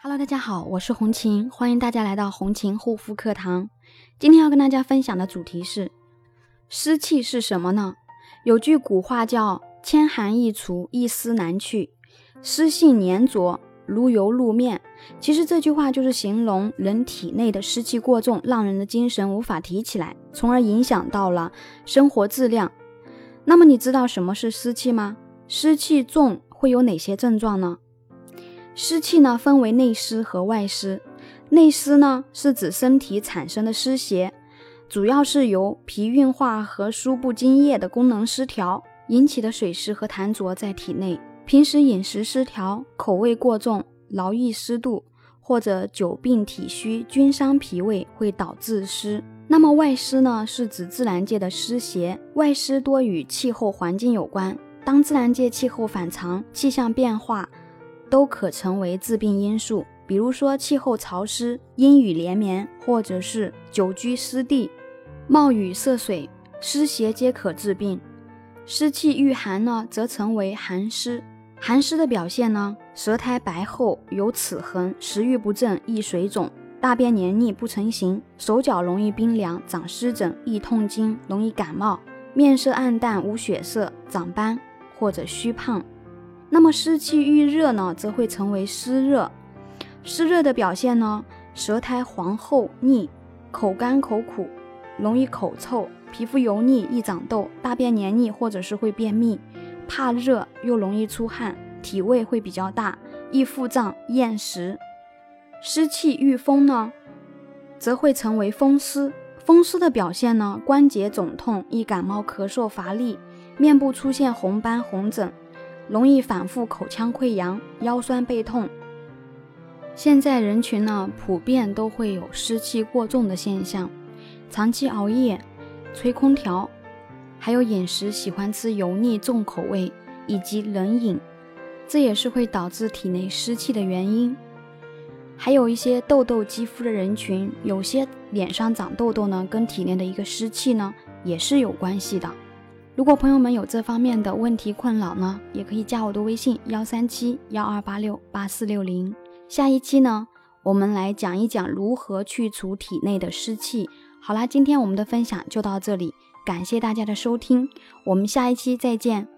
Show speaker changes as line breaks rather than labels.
Hello，大家好，我是红琴，欢迎大家来到红琴护肤课堂。今天要跟大家分享的主题是湿气是什么呢？有句古话叫“千寒易除，一湿难去，湿性粘着，如油露面”。其实这句话就是形容人体内的湿气过重，让人的精神无法提起来，从而影响到了生活质量。那么你知道什么是湿气吗？湿气重会有哪些症状呢？湿气呢，分为内湿和外湿。内湿呢，是指身体产生的湿邪，主要是由脾运化和输布津液的功能失调引起的水湿和痰浊在体内。平时饮食失调、口味过重、劳逸失度，或者久病体虚、均伤脾胃，会导致湿。那么外湿呢，是指自然界的湿邪。外湿多与气候环境有关。当自然界气候反常、气象变化。都可成为致病因素，比如说气候潮湿、阴雨连绵，或者是久居湿地、冒雨涉水，湿邪皆可致病。湿气遇寒呢，则成为寒湿。寒湿的表现呢，舌苔白厚，有齿痕，食欲不振，易水肿，大便黏腻不成形，手脚容易冰凉，长湿疹，易痛经，容易感冒，面色暗淡无血色，长斑或者虚胖。那么湿气遇热呢，则会成为湿热。湿热的表现呢，舌苔黄厚腻，口干口苦，容易口臭，皮肤油腻易长痘，大便黏腻或者是会便秘，怕热又容易出汗，体味会比较大，易腹胀厌食。湿气遇风呢，则会成为风湿。风湿的表现呢，关节肿痛，易感冒咳嗽乏力，面部出现红斑红疹。容易反复口腔溃疡、腰酸背痛。现在人群呢，普遍都会有湿气过重的现象，长期熬夜、吹空调，还有饮食喜欢吃油腻重口味以及冷饮，这也是会导致体内湿气的原因。还有一些痘痘肌肤的人群，有些脸上长痘痘呢，跟体内的一个湿气呢，也是有关系的。如果朋友们有这方面的问题困扰呢，也可以加我的微信幺三七幺二八六八四六零。下一期呢，我们来讲一讲如何去除体内的湿气。好啦，今天我们的分享就到这里，感谢大家的收听，我们下一期再见。